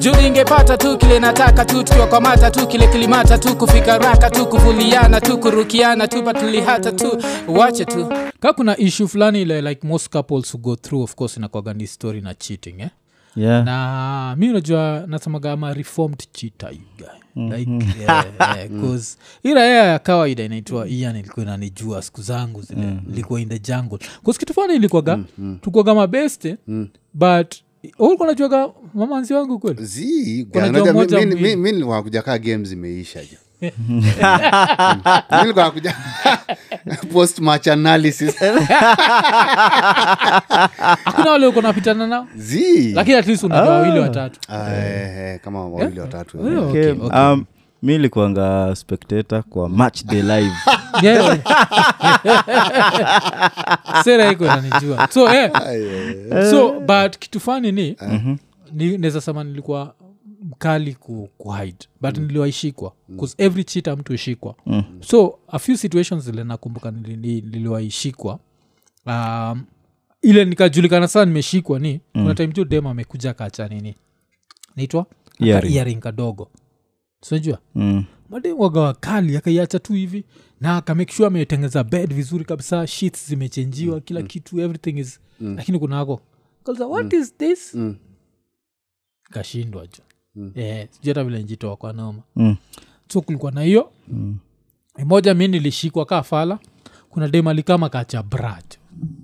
juu ingepata tu kile nataka tu tukiwakwamata tu kile kilimata tu kufika raka tu kuvuliana tu kurukiana tu patulihata tu. Wache tu. Ka kuna ishu fulani ile like most couples who go through of course inakwaga ni story na cheating eh? yeah. na mi unajua nasemaga ama reformed cheater you guy. Like yeah, yeah, ila ya ya kawaida inaitwa ian ilikuwa inanijua siku zangu zile ilikuwa in the jungle. Bcause kitu ilikuwaga tukuaga mabeste but ulikuwa najuaga mamanzi wangu kweli? Zi Kuna unajua jua mi- moja mi- mbili. mi- mi nilikuwa nakuja kaa game zimeisha jo. Mi post match analysis. Hakuna wale uko napitana nao? Zi. Lakini at least unajua wawili watatu. Ah, eh, eh, kama wawili watatu Mi likuanga spectator kwa match day live. Yeah. sera iko nanijua so eh, so but kitu fani ni ni naweza sema nilikuwa mkali ku, ku hide. But niliwaishikwa. Bcause every chita mtu ishikwa. So a few situations zile nakumbuka nili- nili- niliwaishikwa. Um, ile nikajulikana sana nimeshikwa ni kuna time tu dem amekuja kacha nini? Naitwa Earring. kadogo sinajua mm. mademwaga wakali akaiacha tu hivi na akamake sure ametengeza bed vizuri kabisa sheets zimechenjiwa kila kitu everything is lakini kunako what mm. is this? Mm. kashindwa jo. Eh, sijui hata vile njitoa kwa noma Mm. so kulikuwa na hiyo. Moja mi nilishikwa kaa fala kuna demali kama kacha bra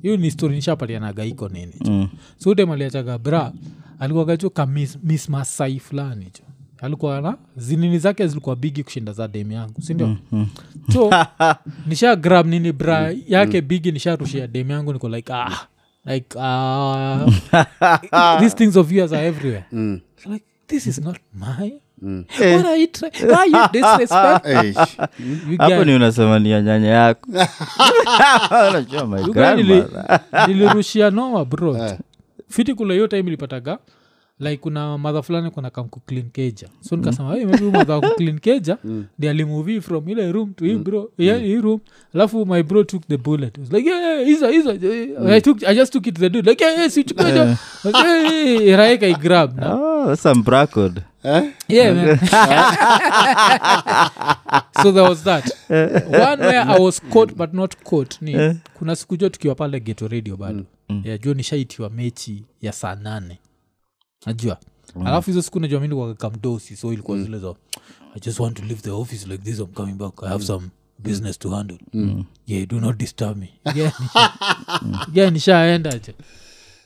hiyo ni stori nishapatianaga iko nini jo. Mm. so demaliachaga bra alikuwa gacho ka miss, miss masai fulani jo alikuwa na zinini zake zilikuwa bigi kushinda za dem yangu sindio mm, so nisha grab nini bra yake bigi nisharushia dem yangu niko like ah like uh, these things of yours are everywhere. Mm. So like this is not mine. What are you try- why you disrespect Eish. you hapo ni unasema ni ya nyanya yako. Nilirushia noma bro. Fiti kule hiyo time ilipataga like kuna madha fulani kuna kam kuclean keja. So nikasema hey, maybe madha kuclean keja ndi alimuvi from ile room to hii bro yeah, hii room. Alafu my bro took the bullet. Was like yeah, yeah, isa isa. I, took, i just took it to the dude. Like yeah, yeah, si chukua jo." Like, "Hey, hey, raika i grab na Oh, that's some bracod. Eh? yeah man. So there was that. One where i was caught but not caught ni kuna siku jo tukiwa pale geto radio bado. Yeah, jua nishaitiwa mechi ya saa nane najua alafu hizo siku najua wakakamdosi so ilikuwa zile za i just want to leave the office like this i'm coming back. I have some business to handle. Yeah do not disturb me. Yeah, yeah nishaenda jo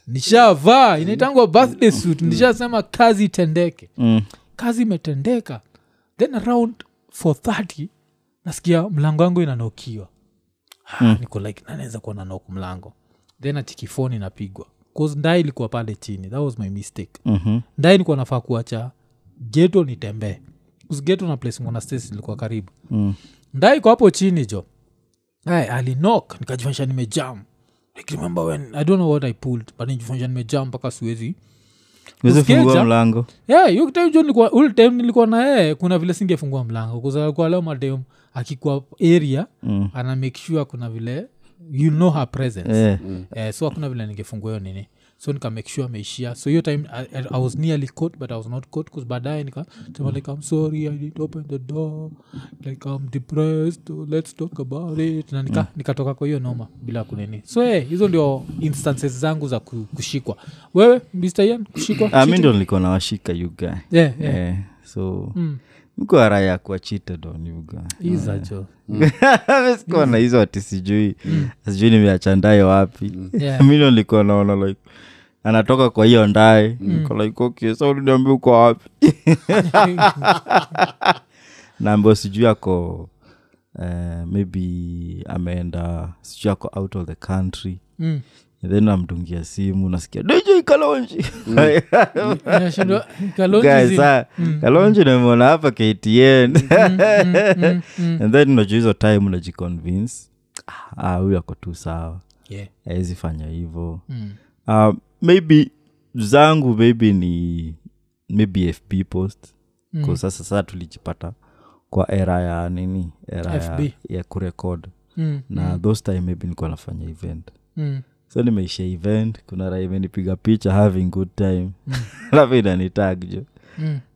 nishavaa inaitangwa birthday suit. Nishasema kazi itendeke. Mm. kazi imetendeka. Then around 430 nasikia mlango wangu inanokiwa. Mm. niko like nanaweza kuwa nanok mlango. Then achikifoni inapigwa cause ndai ilikuwa pale chini that was my mistake. Mhm. ndai nilikuwa nafaa kuacha geto nitembee. Geto na place ngona stes ilikuwa karibu. Mm. ndai iko hapo chini jo Ay, alinok nikajifanyisha nimejam. Like remember when i don't know what i pulled but nijifanyisha nimejam mpaka siwezi. Mlango. Yeah, time nilikuwa na yeye kuna vile singefungua mlango kuzalikuwa leo madem akikuwa area Mm. ana make sure kuna vile you know her presence. Yeah. mm. uh, so hakuna vile ningefungua hiyo nini. So nika make sure ameishia. So hiyo time I, I, was nearly caught but i was not caught bcause baadaye nika sema like i'm sorry i didn't open the door. Like i'm depressed. Let's talk about it. Na nika, nikatoka kwa hiyo noma bila kunini. So hey, hizo ndio instances zangu za kushikwa. Wewe mr yan kushikwa? Ah, mi ndo nilikuwa nawashika yuga yeah, yeah. Yeah, so Mm. Mko araya kuwa cheated on yuga Iza jo sikuwa na hizo ati sijui. Sijui nimeacha ndaye wapi Yeah. mi nilikuwa naona like anatoka kwa hiyo ndae. Uliniambia uko wapi? Naambio sijui ako uh, maybe ameenda sijui ako out of the country. Mm. And then namtungia simu nasikia dj kalonji Inashindwa, Kalonji Guys, zina- ah, kalonji namwona hapa ktn and then unajua hizo time unajiconvince ah, huyu ako tu sawa Yeah. awezi fanya hivo Mm. uh, maybe zangu maybe ni maybe fb post Mm. mm. sasa saa tulijipata kwa era ya nini era ya, FB. ya kurekod Mm. na those time maybe nikuwa nafanya event Mm. So nimeisha event kuna raha imenipiga picha having good time. Alafu inanitag jo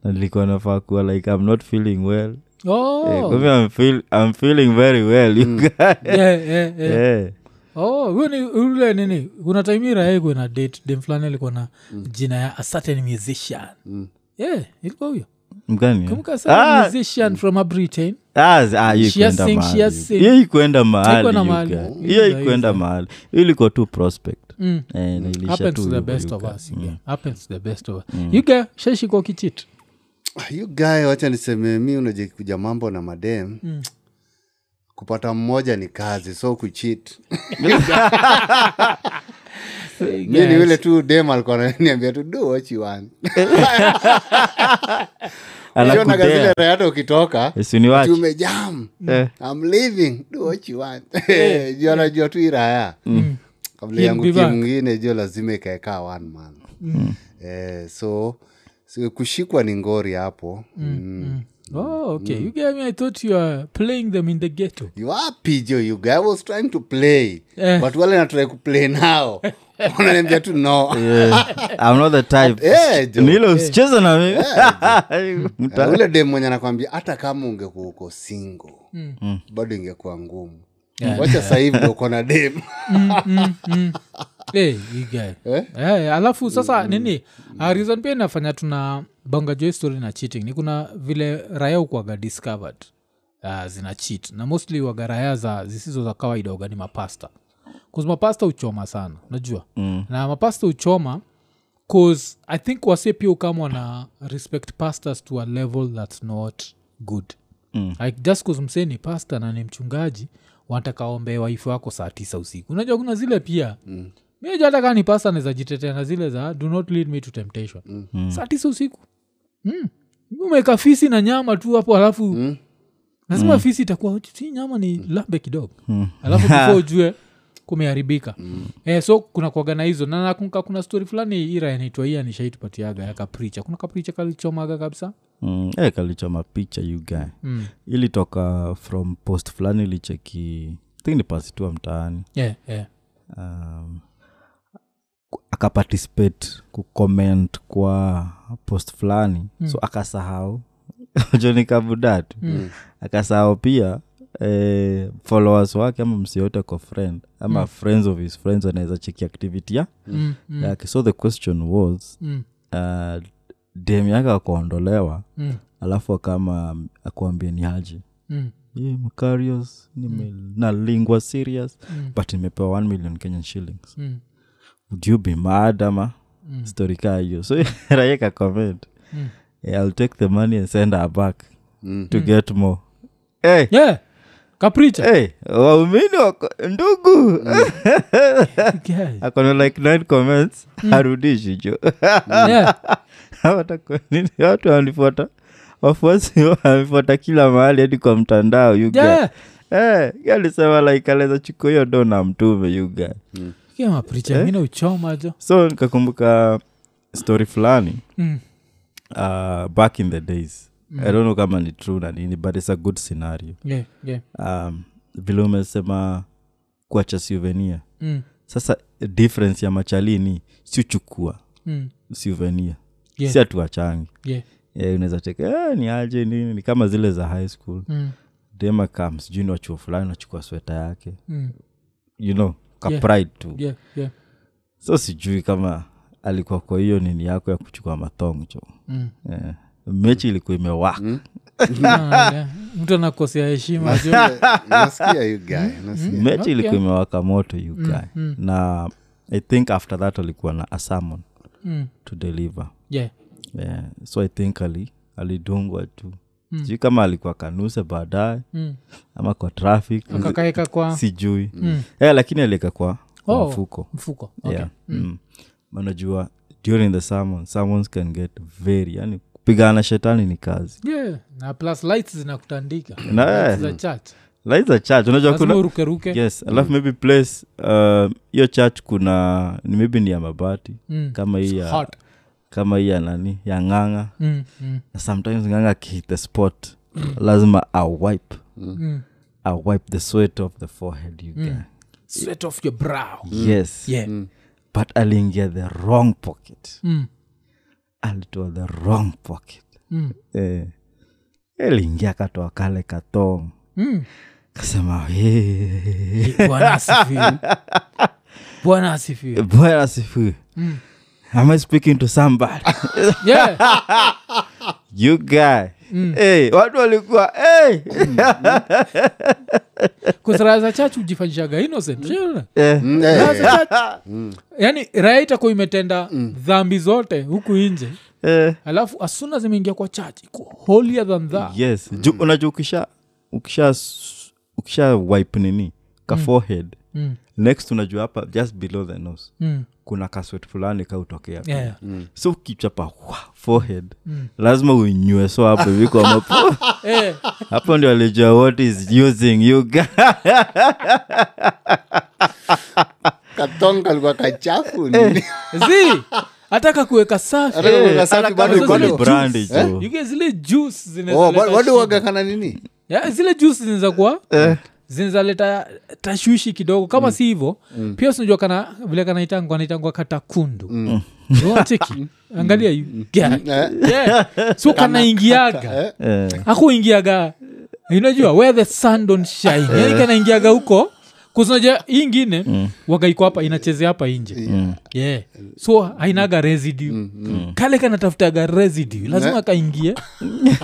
na nilikuwa nafaa kuwa like i'm not feeling well. Oh. Yeah, I'm, feel, i'm feeling very well you guys. Yeah, yeah, yeah. Eh. oh ule nini? Kuna taimira yegwe na date dem fulani alikuwa na jina ya a certain musician. Yeah ilikuwa huyo britain. Ah, ah, hiyo ikwenda mahali. ikwenda guys. Mm. hiyo hiyo tu prospect. Na ilisha to the hivyo, best you of guys. us yeah. happens to the best of us. You guy shaishiko kichit you wacha niseme mi unajekuja mambo na madem. Mm. Kupata mmoja ni kazi so kuchit mi ni yule tu dem alikuwa tu do what you want. Ukitoka Eh, si tumejam Eh. I'm leaving. Do what you want. Juu anajua tu iraya kabla yangu kimngine jio lazima ikaekaa one man eh, so, so kushikwa ni ngori hapo. Mm. Oh okay. You gave me? I thought you are playing them in the ghetto. You are pijo you guy? Was trying to play Eh. but wale natrai kuplay nao wananiambia tu no. Yeah. I'm not the type. Eh. Nilo usicheze na mimi. Eh, ule dem mwenye anakwambia hata kama ungekuwa uko single bado ingekuwa ngumu. Wacha sahivi uko na dem. Hey, you guy. Eh? Eh, alafu sasa nini? Mm. reason pia inafanya tuna bonga jo story na cheating. Ni kuna vile raya ukuaga discovered uh, zina cheat. Na mostly waga raya za zisizo za kawaida waga ni mapasta. Bcause mapasta uchoma sana unajua? Mm. na mapasta uchoma cause i think wase pia ukama wana respect pastors to a level that's not good. Mm. like just cause msee ni pasta na ni mchungaji wanataka ombee waifu wako saa tisa usiku. Unajua kuna zile pia. Mm. Miju hata kaa ni pasta naweza jitetea na zile za do not lead me to temptation. Mm. saa tisa usiku mm. umeweka fisi na nyama tu hapo alafu mm. lazima fisi itakuwa si nyama ni lambe kidogo mm. alafu before ujue kumeharibika mm. eh, so kuna kuagana hizo na kuna stori fulani ira inaitwa hii nishaitupatiaga ya kapricha kuna kapricha kalichomaga kabisa Mm, eh, kalichoma picha uga mm. ilitoka from post fulani ilicheki think ni pasitua mtaani yeah, yeah. um, akaparticipate kucomment kwa post fulani. Mm. so akasahau. Jonikabudatu mm. akasahau pia eh, followers wake ama msiyote kwa friend ama mm. friends of his friends anaweza cheki activity ya Mm, mm, yake. So the question was mm, uh, dem yake akaondolewa mm, alafu akama akuambia ni haji. Mm, yeah, Macarius, nime na lingua serious Mm. but nimepewa 1 million kenyan shillings. Mm, would madama be mad ama Mm. story kaa hiyo. So raika comment. Mm. yeah, i'll take the money and send her back Mm. to get more. Hey, yeah. Kapricha hey, waumini wako ndugu. Mm. akona like nine comments. Harudishi jo. Yeah. Watu wanifuata wafuasi wanifuata kila mahali hadi kwa mtandao yuga yeah. hey, alisema like aleza chukua hiyo do na mtume yuga Kia mapricha eh? uchoma jo so nikakumbuka story fulani mm. uh, back in the days mm. i don't know kama ni true na nini but it's a good scenario yeah, yeah. um, vile umesema kuacha souvenir Mm. sasa difference ya machalini siuchukua Mm. souvenir Yeah. si atuachangi Yeah. yeah, unaweza teka eh, ni aje nini ni kama zile za high school Mm. dema kam sijui ni wachuo fulani nachukua sweta yake Mm. you know ka Yeah. tu Yeah, yeah. so sijui kama alikuwa kwa hiyo nini yako ya kuchukua mathong cho Mm. yeah. mechi ilikuwa imewaka mm. yeah. mtu anakosea heshima nasikia mechi ilikuwa imewaka moto you guy mm. na i think after that alikuwa na asamon Mm. to deliver yeah. yeah. so i think ali alidungwa tu sijui kama alikuwa kanuse baadaye Mm. ama kwa traffic akakaeka kwa sijui Mm. yeah, lakini alieka kwa, kwa Oh. mfuko mfuko okay. yeah. mm. manajua during the sermon sermons can get very yani kupigana shetani ni kazi yeah. na plus lights zinakutandika eh. za church za unajua urukeruke yes alafu maybe place uh, hiyo church kuna ni maybe ni ya mabati Mm. kama hii ya hot. Kama hii ya nani ya ng'anga. Mm, mm, na sometimes ng'anga akihit the spot lazima awipe mm. awipe the sweat of the forehead you get. sweat off your brow. Yes. Yeah. But aliingia the wrong pocket. Mm. alitoa the wrong pocket. Mm. eh, aliingia akatoa kale katong. Mm. kasema bwana asifiwe. Bwana asifiwe. Bwana sifu am i speaking to somebody? Yeah. you guy. Hey, watu walikuwa hey. kusraa za chach hujifanyishaga innocent Unaona? eh, Mm, eh, za church, yani raya itakuwa imetenda dhambi zote huku nje. Eh. alafu asuna zimeingia kwa church iko holier than that. Yes. Mm. unajua ukisha ukisha ukisha wipe nini? Ka forehead Mm. next unajua hapa just below the nose Mm. kuna kaswet fulani kautokea yeah, Yeah. so ukichapa wa, forehead. Lazima uinywe so hapo hivi kwa mapo Eh, hapo ndio alijua what is using you katonga alikuwa kachafu zi Hata Eh? jo You get zile juice zinaweza Oh, leta ba- bado shida. wagakana nini? Yeah, zile juice zinaweza kuwa zinazaleta tashwishi kidogo. Kama si hivo pia sinajua kana vile kanaitangwa naitangwa katakundu. Mm. cheki angalia mm. yeah. yeah. so kanaingiaga. eh, akuingiaga unajua where the sun don't shine. Yani kanaingiaga huko. Kuznaja hii ingine mm. wagaiko hapa inachezea hapa inje. Yeah. yeah. so hainaga residue. Kale kanatafutaga residue. Lazima kaingie nini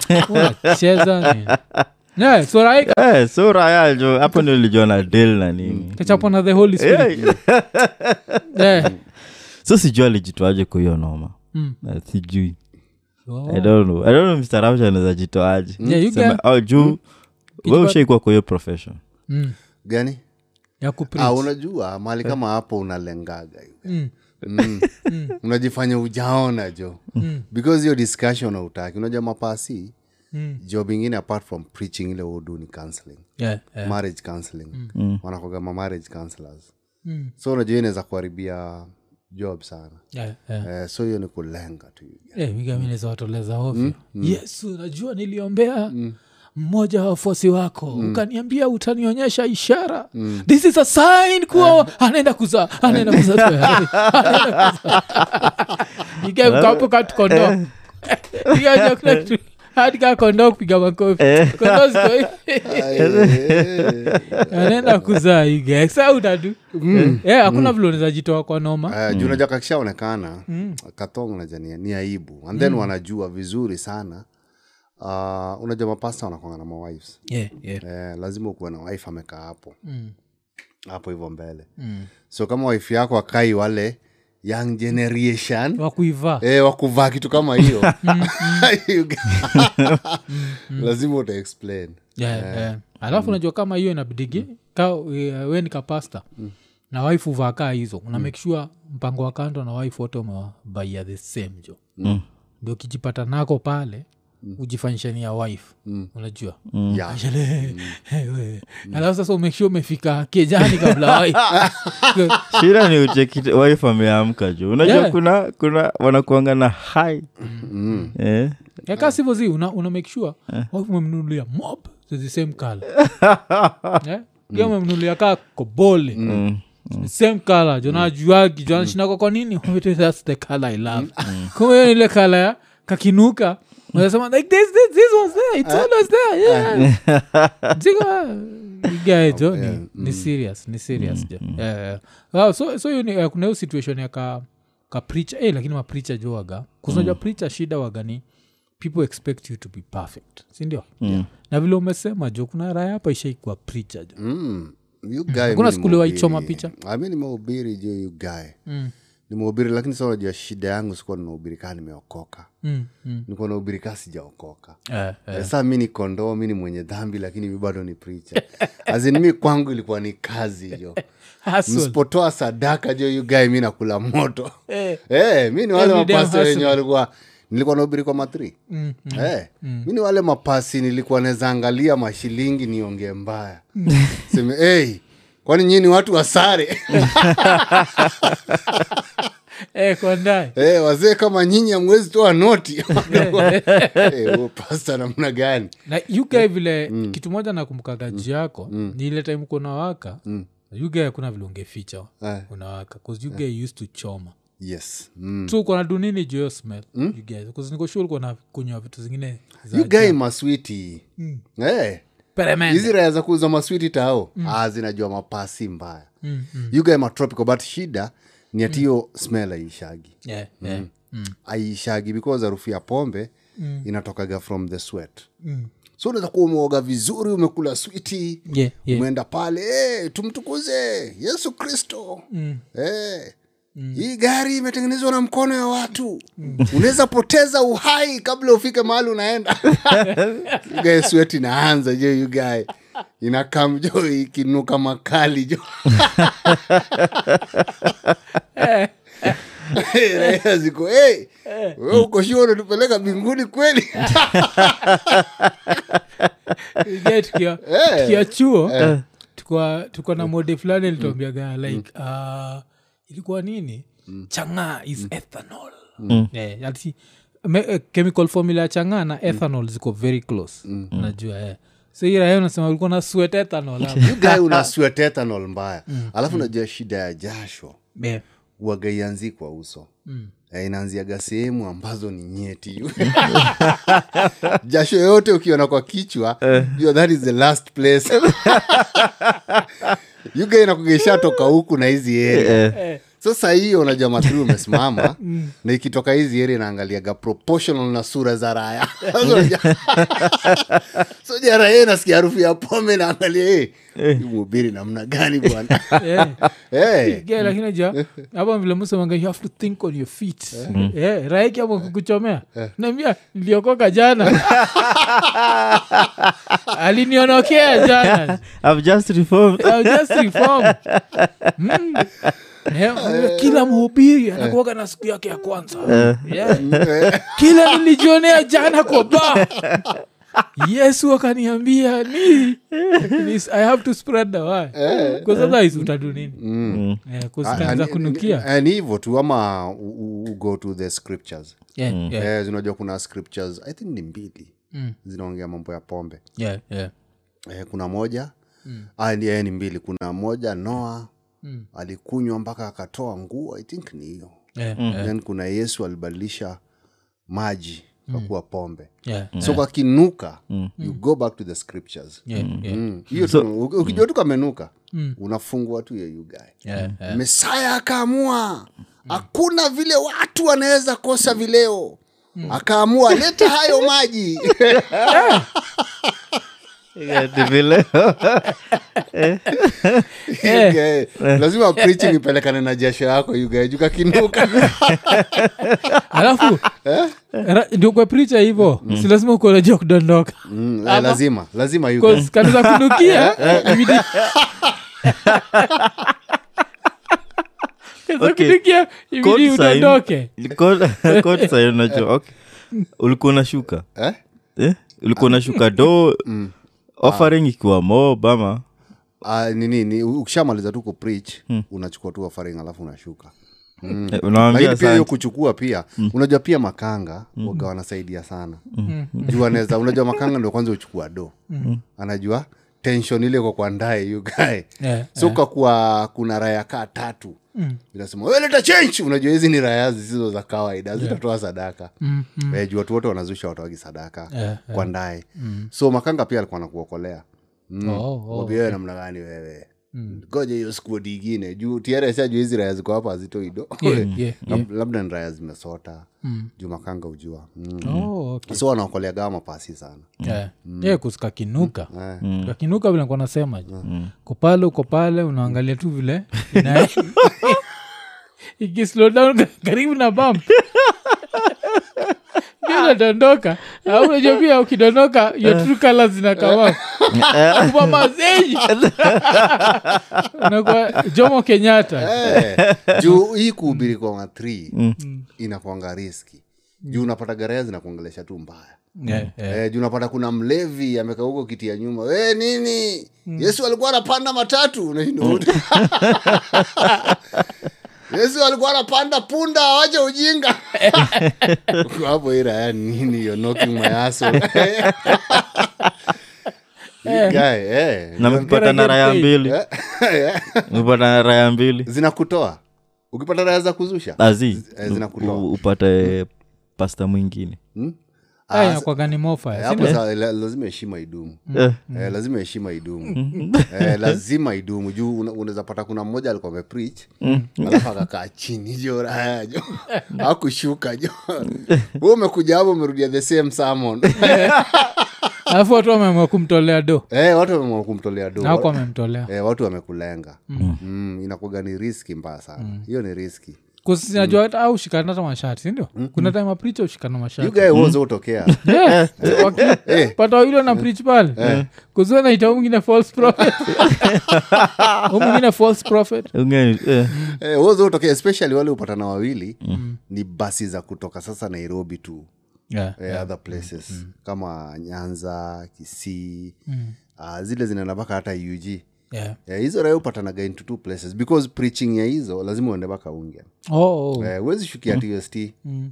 yeah, eh, so raya jo hapo ndio lijua na del na nini. Kachapwa na the holy spirit. Eh, yeah. so sijui alijitoaje kwa hiyo noma. Mm. Eh, sijui. Oh. i don't know. I don't know mr Ramsha anaweza jitoaje. Yeah, Sema, au juu. We ushaikuwa kwa hiyo profession. Mm. gani? Ya ah, unajua mali kama hapo unalengaga Mm. mm. unajifanya ujaona jo Mm. because hiyo discussion hautaki. Unajua mapasi Mm. job ingine apart from preaching ile udu ni counseling. Yeah, yeah. marriage counseling. Mm. wanakogama marriage counselors. Mm. so unajua inaweza kuharibia job sana. Yeah, yeah. Uh, so hiyo ni kulenga tu yeah, migamineza watoleza ovyo. Yesu najua niliombea mmoja wa wafuasi wako. Ukaniambia utanionyesha ishara. This is a sign kuwa anaenda kuzaa anaenda kuzaa. Anaenda kondoo kupiga makofi. Kondoo ziko- anaenda kuzaa ige sa utatu Eh, hakuna vile unaweza jitoa kwa noma. Uh, juu naja kakishaonekana katong naja ni, ni aibu. And then wanajua vizuri sana. Uh, unajua mapasta wanakwanga na mawives Yeah, yeah. eh, lazima ukuwe na wife amekaa hapo. Mm. hapo hivyo mbele. Mm. so kama wife yako akai wale young generation. Wakuivaa e, wakuvaa kitu kama hiyo. Lazima uta explain yeah, yeah. alafu unajua kama hiyo inabidigi ka eh, we ni kapasta na waifu uvaa kaa hizo una make sure mpango wa kando na waifu wote umewabaia the same jo. Mm. ndio ukijipata nako pale ujifanyisha ni wife. Mm. unajua. Yeah. mm. hey, alafu sasa sure umefika kejani kabla wife. Shida ni ucheki wife ameamka juu. Unajua Yeah. kuna kuna wanakuanga na hai mm. eh? yakaa sivo una, una make sure wife umemnunulia mob so the same color. Yeah? Pia umemnunulia kaa kobole. Mm. same kala jonajuagi jonashinako kwa nini? That's the color i love. Ni ile color ya kakinuka unasema like this, this, this was there. It's always there yeah. Ziko, igae jo ni, ni serious ni serious jo Yeah, yeah. So so hiyo ni- eh, kuna hiyo situation ya ka ka preacher eh, lakini mapreacher jo waga. Kuznaja preacher shida waga ni people expect you to be perfect sindio Mm. na vile umesema jo kuna raya hapa ishaikuwa preacher jo. Mm. kuna skuli Hakuna mi siku uliwahi nimehubiri. choma picha? Ah, mi nimehubiri jo you guy. Mm. Nimehubiri lakini sa unajua shida yangu sikuwa ninahubiri kaa nimeokoka Mm. Mm. nikuwa nahubiri kaa sijaokoka Eh, eh. saa mi ni kondoo mi ni mwenye dhambi lakini mi bado ni pricha azin mi kwangu ilikuwa ni kazi hiyo msipotoa sadaka jo yugae mi nakula moto Eh. Eh, mi ni wale hustle. wenye walikuwa nilikuwa nahubiri kwa matri Mm, mm. Eh, mi ni wale mapasi nilikuwa naweza angalia mashilingi niongee mbaya seme hey, kwani nyii ni watu wasare Eh, kwa hey, wazee kama nyinyi amwezi toa noti. Hey, pasta namna gani? Na yugae vile kitu moja nakumbukaga juu yako ni ile time kuna waka yugae kuna vile ungeficha Eh. unawaka bcause yeah. used to choma. Yes. Mm. so kona dunini juu smell you niko sure uko na kunywa vitu zingine guy maswiti mm. peremende hizi raya za kuuza maswiti tao ah, zinajua mapasi mbaya. You guy matropical but shida ni ati hiyo smell aishagi yeah, yeah. aiishagi because harufu ya pombe inatokaga from the sweat. So unaweza kuwa umeoga vizuri umekula switi Yeah, yeah. umeenda pale hey, tumtukuze yesu kristo. Hey, hii gari imetengenezwa na mkono ya watu. Unaweza poteza uhai kabla ufike mahali unaenda. Gae sweti inaanza jo ugae inakam jo ikinuka makali jo. Raia ziko hey, we uko shua unatupeleka mbinguni kweli? Chuo tukwa tuko na mode fulani lituambiaga like uh, ilikuwa nini? Chang'aa is ethanol. Eh, ati me- uh, chemical formula ya chang'aa na ethanol ziko very close. Najua yeah so unasema ulikuwa na sweat ethanol guy una sweat ethanol mbaya. Alafu najua shida ya jasho. Yeah. wagaianzi kwa uso. Mm. inaanziaga sehemu ambazo ni nyeti. Jasho yote ukiona kwa kichwa uh. that is the last place yuga inakugesha toka huku na hizi area sasa hiyo unajua matri umesimama na ikitoka hizi area naangaliaga proportional na sura za raya so jaraya nasikia harufu ya pome naangalia hey, mhubiri namna gani bwana? Eh. hey. Yeah, lakini ja hapa vile musemanga you have to think on your feet. Yeah, raiki hapo kukuchomea. Naambia niliokoka jana. Alinionokea jana. I've just reformed. I just reformed. Mm. Yeah, kila mhubiri anakuaga na siku yake ya kwanza. Yeah. kila nilijionea jana kwa ba. Yesu akaniambia ni i have to spread the way Because otherwise utadu nini? Eh, 'cause itaanza kunukia Ah, ni hivyo tu ama go to the scriptures. Yeah, yeah, Eh, zinajua kuna scriptures i think ni mbili. Zinaongea mambo ya pombe. Yeah, yeah. eh, kuna moja. Mm. ah, ni, eh, ni mbili. Kuna moja noa mm. alikunywa mpaka akatoa nguo i think ni hiyo. Yeah, then kuna yesu alibadilisha maji kakuwa pombe. Yeah, so kakinuka you go back to the scriptures. Yeah, yeah, Mm. hiyo tu uki- ukijua tu kamenuka unafungua tu yeyugae yeah, yeah. mesaya akaamua. Hakuna vile watu wanaweza kosa vileo. Akaamua leta hayo maji lazima preaching ipelekane na jasho yako ugaejuka kinuka alafu ra- ndio kwa pricha hivo. Si lazima ukonajua kudondoka. Mm, eh, lazima lazima you guys. Cause kanisa kunukia. Ibidi- Kanisa Okay. kunukia ibidi udondoke. Code- code sign unajua. Okay. ulikuwa unashuka. Eh? eh? ulikuwa unashuka do offering ikiwa mo bama. Ah, nini? Ni ukishamaliza tu kupreach unachukua tu offering alafu unashuka. Mm. lakini pia hiyo kuchukua pia unajua pia makanga waga wanasaidia sana. Juu anaweza unajua makanga ndio kwanza uchukua do anajua tension ile kwa kwandae yugae Yeah, so kakuwa kuna raya kaa tatu inasema "Wewe leta change. Unajua hizi ni raya zisizo za kawaida zitatoa sadaka. Eh, juu watu wote wanazusha watawagi sadaka Yeah, kwa ndae so makanga pia alikuwa nakuokolea mm. Oh, oh, okay. namna gani wewe goja hiyo squad ingine. Juu tieresa juu hizi raya ziko hapa hazitoido Yeah, yeah, Lab- labda ni raya zimesota. Juu makanga ujua mm. Oh, okay. so wanaokoleagaa mapasi sana. Yeah. Yeah, kusika kinuka kakinuka. Vile nikuwa nasema kopale uko pale unaangalia tu vile ina- ikislow down karibu na bump Pia unadondoka. Unajua pia ukidondoka yotrukala true colors zinakama umamazeji jomo kenyatta. Eh, juu hii kuhubiri kwa ma th inakwanga riski juu unapata garaya zinakuongelesha tu mbaya. Yeah, yeah. Eh, junapata kuna mlevi amekaa huko kiti ya nyuma. We nini? Yesu alikuwa anapanda matatu yesu alikuwa anapanda punda awache ujinga. Hapo iraya nini you're knocking my asshole. Eh. na raya mbili. Eh, na raya mbili. Zinakutoa. Ukipata raya za kuzusha azi eh, zinakutoa. upate pasta mwingine. Eh, hapo sa- la- lazima heshima idumu. Eh, Eh, lazima heshima idumu. Eh, lazima idumu. Juu una- unaweza pata kuna mmoja alikuwa ameprich alafu akakaa chini jo raya jo. Akushuka jo. Hu umekuja hapo umerudia the same sermon. Alafu watu wameamua kumtolea do. Eh, watu wameamua kumtolea do. Nako wamemtolea. Eh, watu wamekulenga. Mm. mm, inakuga ni riski mbaya sana. Hiyo ni riski kusinajua hata au shikana hata mashati sindio kuna time apricha ushikana mashati. You guy wozo utokea. Yeah. Waki- pata wawili na preach pale. Kuzua naita mwingine false prophet. Mwingine false prophet. Ungeni, wozo utokea especially wale upatana wawili. Ni basi za kutoka sasa nairobi tu. Yeah. eh, other places. Kama nyanza kisii. Uh, zile zinaenda mpaka hata ug Yeah. Eh, hizo raia upatanaga into two places. Because preaching ya hizo lazima uende baka unge. Oh, oh. eh, huwezi shukia tst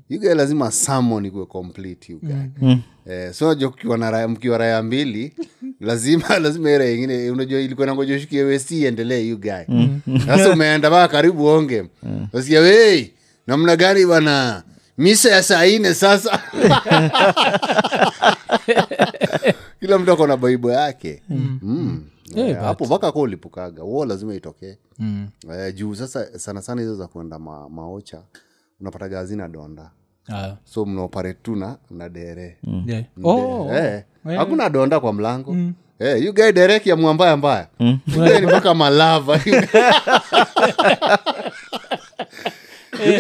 you guy lazima samon ikuwe complete you guy eh, so unajua kukiwa raya- mkiwa raya mbili lazima lazima ira ingine unajua ilikuwa nangoja ushukie west iendelee you guy. Sasa umeenda baka karibu onge asikia wei namna gani bana misa ya saa ine sasa. Kila mtu akona baibo yake. Mm. Yeah, Eh, but- hapo mpaka ka ulipukaga huo lazima itokee. Mm. eh, juu sasa sana sana hizo za kuenda ma, maocha unapataga hazina donda. Ah, so mnaoperate tu na na dere. Yeah. Oh, Eh, hakuna donda kwa mlango. Eh, you guy derek ya mwambaya mbaya ni mpaka malava. You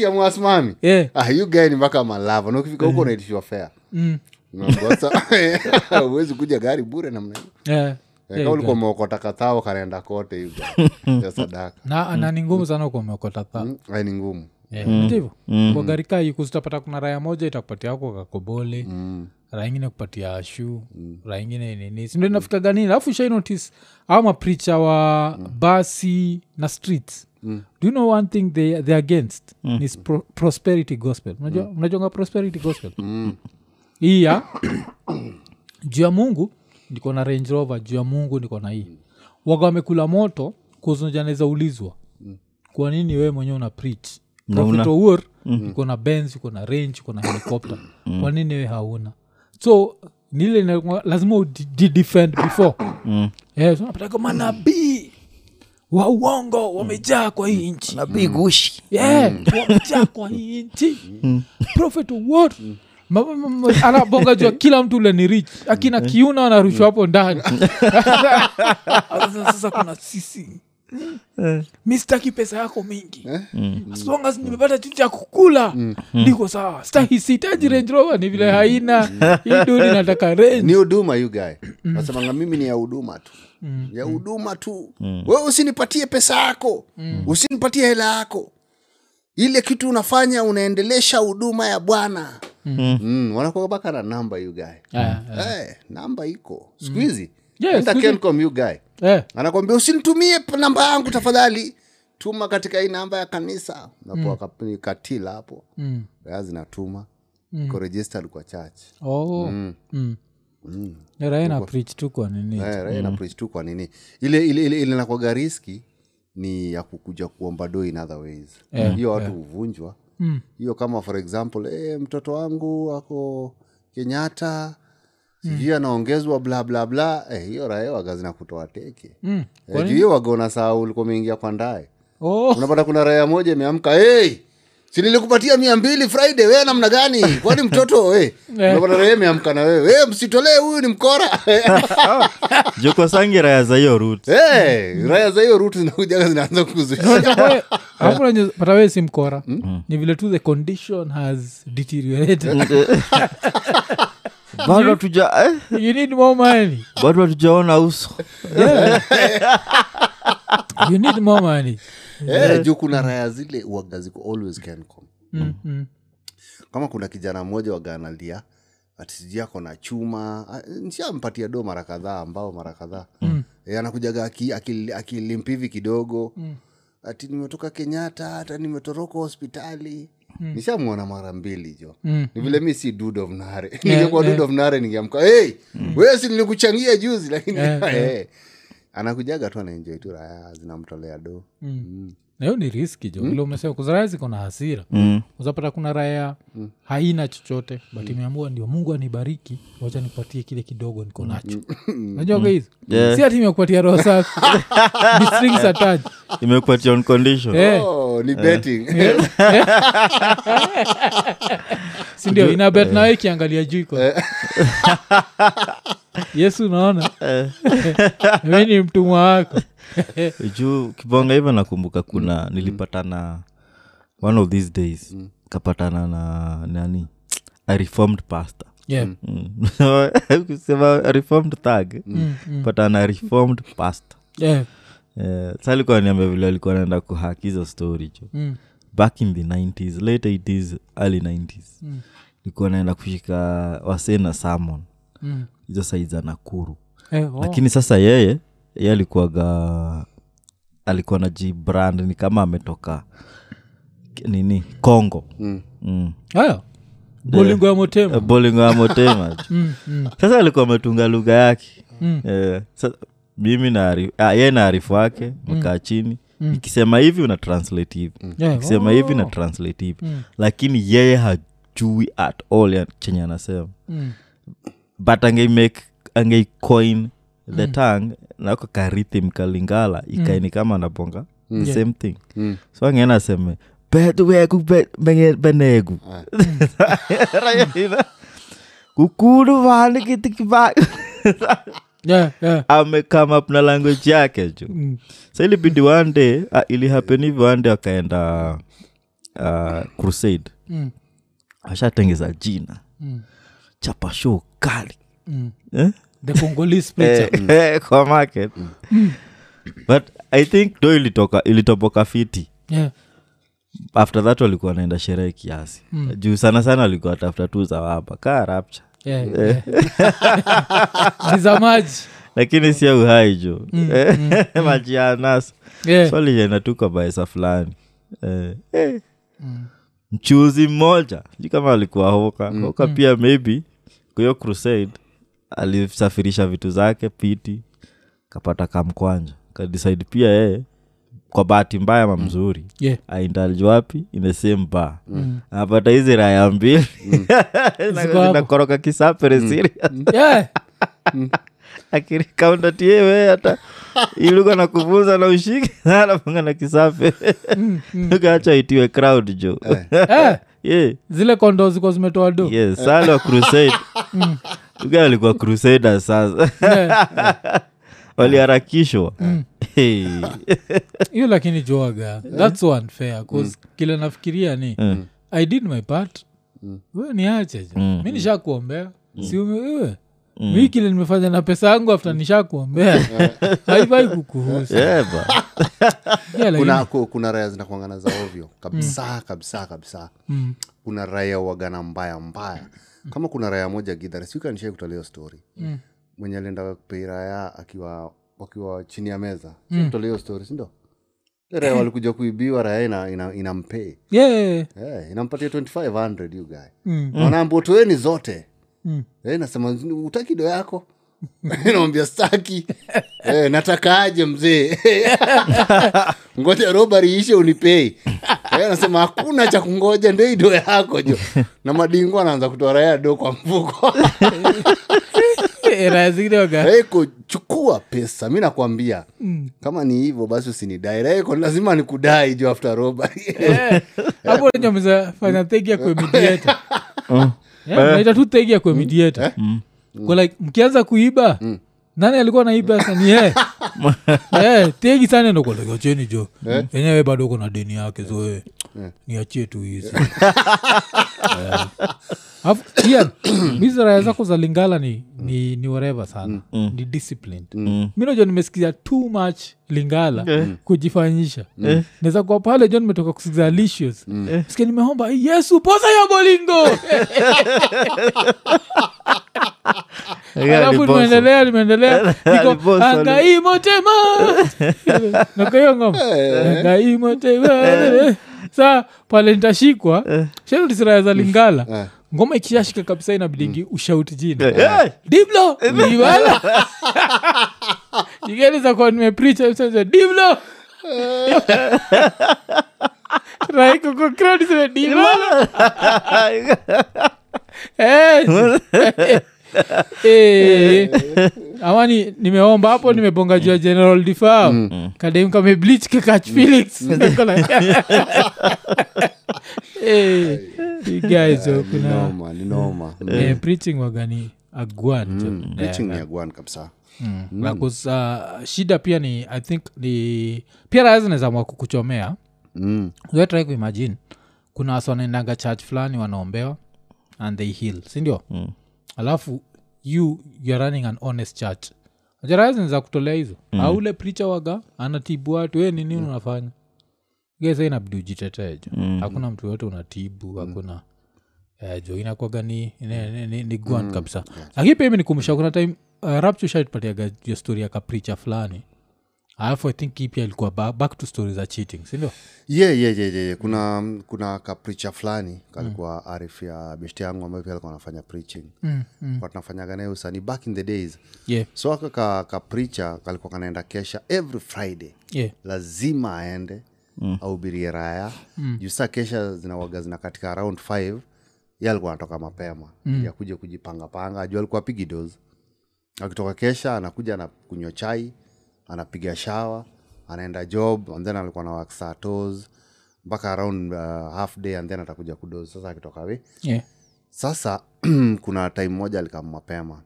ya mwasimami Yeah. ah, you guy ni mpaka malava. Na ukifika huko unaitishwa fea Mm. huwezi kuja gari bure namna hiyo. Yeah. Eh, ulikuwa umeokota kathao kanaenda kote hivo ya sadaka na na ni ngumu sana uko umeokota tha Mm, ni ngumu. Ndivo kwa gari kaa hii kuna raya moja itakupatia ako kakobole Mm. raya ingine kupatia shu raya ingine nini? Sindo inafika ganini alafu shai notice au mapricha wa basi na streets. Do you know one thing they, they against? Is pro, prosperity gospel. Unajonga mm. prosperity gospel? Mm. iya juu ya mungu niko na range rover juu ya mungu niko na hii. Waga wamekula moto kuznajanaweza ulizwa. Kwa nini wewe mwenyewe una preach? Na mm-hmm. Uko na benz uko na range uko na helicopter. Kwa nini we hauna? So nile lazima udefend before. Mm. yes, unapata manabii wa uongo wamejaa kwa hii nchi. Nabii gushi. Yeah, wamejaa kwa hii nchi. Prophet anabonga jua kila mtu ule ni rich. Akina kiuna wanarushwa hapo ndani. Sasa sasa kuna sisi. Mi sitaki pesa yako mingi. As nimepata chitu cha kukula ndiko sawa. Stahi sihitaji renjrova ni vile haina. Iduni nataka range. Ni huduma you guy. Nasemanga mimi ni ya huduma tu. Ya huduma tu. We usinipatie pesa yako. Usinipatie hela yako. Ile kitu unafanya unaendelesha huduma ya bwana mm. wanakuwa baka na namba you guy. Yeah. hey, namba iko. Siku hizi. Yeah, enda Kencom, you guy. Yeah. anakwambia usinitumie namba yangu tafadhali. Tuma katika hii namba ya kanisa. Napoa mm. katila hapo. Mm. aya zinatuma. Iko registered kwa church. Oh, mm. raia na preach tu kwa nini? Eh, mm. na preach tu kwa nini? Ile ile ile, ile nakwaga riski ni ya kukuja kuomba do in other ways. Hiyo watu huvunjwa hiyo kama for example hey, mtoto wangu ako kenyatta sijui anaongezwa bla bla bla eh, hiyo raia waga zinakutoa teke. Mm. hey, juu hiyo wagona saa ulikuwa umeingia kwa ndae oh, unapata kuna raya moja imeamka hey, si nilikupatia mia mbili friday we namna gani? Kwani mtoto we? Unapata na wewe. We msitolee huyu ni mkora. Juko sangi raya za hiyo rut hey, raya za hiyo rut zinakujaga zinaanza kuzusha wee si mkora. Ni vile tu the condition has deteriorated. Bado hatuja eh, you need more money. Bado hatujaona uso. You need more money Eh, juu kuna raya zile uaga ziko always Kencom. mm-hmm. kama kuna kijana mmoja waganalia atisiji ako na chuma nshampatia do mara kadhaa ambao mara kadhaa mm. e, anakujaga akilimpivi aki, aki kidogo mm. ati nimetoka kenyatta hata nimetoroka hospitali mm. nishamwona mara mbili jo Mm. ni vile mi si dud of nare ningekuwa dud of nare ningeamka hey, mm. wesi nilikuchangia juzi lakini yeah, hey. Anakujaga tu anaenjoi tu raya zinamtolea do. Mm. na hiyo ni riski jo. Vile umesema kuzaraya ziko na hasira. Mm. uzapata kuna raya haina chochote but imeamua ndio mungu anibariki wacha nipatie kile kidogo niko nacho. Najua hizi Yeah. si hati imekupatia roho safi. Imekupatia on condition Eh, oh, ni betting. Sindio inabet nawe ikiangalia juu iko yesu unaona? Mi ni mtumwa wako. Juu kibonga hivyo nakumbuka kuna nilipatana one of these days. Kapatana na nani? A reformed pastor. Yeah. Mm. kusema reformed thug. Mm, mm. patana na reformed pastor. Yeah. Eh, sa alikuwa niambia vile alikuwa naenda kuhak hizo story jo. Mm, back in the 90s late 80s early 90s Mm. likuwa naenda kushika wasee na samon mm. Hizo sai za nakuru Eh, oh. lakini sasa yeye ye alikuwaga alikuwa na jibrand ni kama ametoka nini congo Mm. mm. Aya. bolingo ya motema bolingo ya motema Mm, mm, sasa alikuwa ametunga lugha yake mm. Eh, mimi na ah, ye na arifu wake mkaa chini ikisema hivi una translate hivi Yeah, ikisema hivi na translate hivi Mm. lakini yeye hajui at all ya chenye anasema Mm. But angeimake angeicoin the tang nako karithim kalingala ikaini kama anabonga the Yeah. same thing. Mm. so angena aseme betuweku benegu. Kukudu vani kitikiva Yeah, na language yake ju Mm. ilibidi one day uh, ili happen hivi one day akaenda uh, crusade. Mm. ashatengeza jina. Mm. Chapa show kali. Mm. eh? the congolese Eh, kwa market. But i think do ilitoka ilitoboka fiti. Yeah. after that walikuwa naenda sherehe kiasi. Mm. juu sana sana walikuwa tafuta tu za waba kaa rapcha Yeah, yeah. Za maji. Lakini sia uhai juu. Mm, Eh, mm, maji ya nas yeah. so alienda tu kwa baesa fulani. Eh, eh. Mm. mchuzi mmoja. Kama alikuwa hoka. Hoka pia maybe hiyo crusade alisafirisha vitu zake piti kapata kamkwanja kadecide pia yeye kwa bahati mbaya ma mzuri Yeah. aindalji wapi? In the same bar. Mm. apata hizi raya mbili. Mm. nakoroka kisapere serious. Yeah. akiri kauntatiewe hata iluga na kufunza na ushiki anapanga na kisape Mm, mm. ukaacha itiwe crowd jo Eh, yeah. zile kondo ziko zimetoa do yes sale crusade. Uga alikuwa crusader sasa. Yeah. waliharakishwa. Hey. hiyo lakini joaga thats so unfair bcause kile nafikiria ni Mm. i did my part. We niache. Mm. mi nishakuombea. Si mi kile nimefanya na pesa yangu afta nishakuombea. Haivai kukuhusu. Yeah, ba. Kuna, raya zinakuangana za ovyo. Kabisa kabisa kabisa. Mm. kuna raya wagana mbaya mbaya. Kama kuna raya moja gidhara siukanishai kutolewa story. Mm. mwenye alienda kupei raya akiwa wakiwa chini ya meza. Mm. hiyo story sindo raya walikuja kuibiwa raya ina, ina, inampei Yeah. yeah, inampatia 2500 you guy. Mm. wanaambia toeni zote Mm. e, nasema utaki do yako? Namwambia staki e, natakaaje mzee? Ngoja robari ishe unipei. Nasema hakuna cha kungoja ndio ido yako jo. Na madingo anaanza kutoa raya do kwa mfuko. Eko kuchukua pesa mi nakwambia. Kama ni hivyo basi usinidai. Lazima nikudai jo after robari Eh, hapo meza fanya thegi ya naita tu thegi ya kuemedieta kwa like mkianza kuiba nani alikuwa naiba sani ye Eh, tegi sana ndokolekacheni jo. Enyewe bado uko na deni yake zoe niachie tu hizi Eh. Alafu, Ian, zako za lingala ni, ni, ni whatever sana. Ni disciplined. Mi najua nimesikiza too much lingala kujifanyisha. Naweza kuwa pale jo nimetoka kusikiza licious sikia nimeomba yesu posa ya bolingo. Alafu nimeendelea nimeendelea. Niko angaimotema angai nakaiyo ngoma. Angaimotema saa pale nitashikwa. Sharutisiraya za lingala. Eh. Ngoma ikishashika kabisa inabidingi ushauti jina. Eh, diblo! Ibala igeniza kuwa nimepricha diblo! Raiko zimedima. Eh. Eh. amani nimeomba hapo nimebonga juu ya general mm. kadem kameblich kekach felix Niko like- Eh, you guys kuna noma ni noma Mm. eh, preaching wagani agwan. Mm, preaching ni agwan kabisa Because, uh, shida pia ni i think ni pia zinawezamwa kukuchomea Mm. try kuimagine kuna wasi wanaendanga church fulani wanaombewa and they heal sindio mm. Alafu you youare running an honest church. Jaraya zinaweza kutolea hizo. Mm. aule pricha waga anatibu watu we nini unafanya? Gesa inabidi ujiteteejo mm. hakuna mtu yote unatibu hakuna eh, jo inakwaga ni, ni, ni, ni, ni gwan kabisa. Lakini pia imenikumbusha kuna time uh, rapture shaitpatiaga jo stori ya kapricha fulani alafu i think hii pia ilikuwa ba- back to story za cheating sindio ye yeah, yeah, yeah. ye. kuna kuna kapricha fulani kalikuwa mm. arif ya beshti yangu ambayo pia alikuwa anafanya preaching mm, mm. tunafanyaga naye usani back in the days yeah, so aka ka, kapricha kalikuwa kanaenda kesha every friday yeah. lazima aende mm. aubirie raya mm. jusa kesha zinawaga zina katika around five ye alikuwa anatoka mapema mm. yakuja kujipangapanga juu alikuwa apigi dos akitoka kesha anakuja anakunywa chai anapiga shawa anaenda job and then alikuwa na work saa tos mpaka around uh, half day and then atakuja kudozi sasa akitoka we yeah. sasa kuna time moja alikam mapema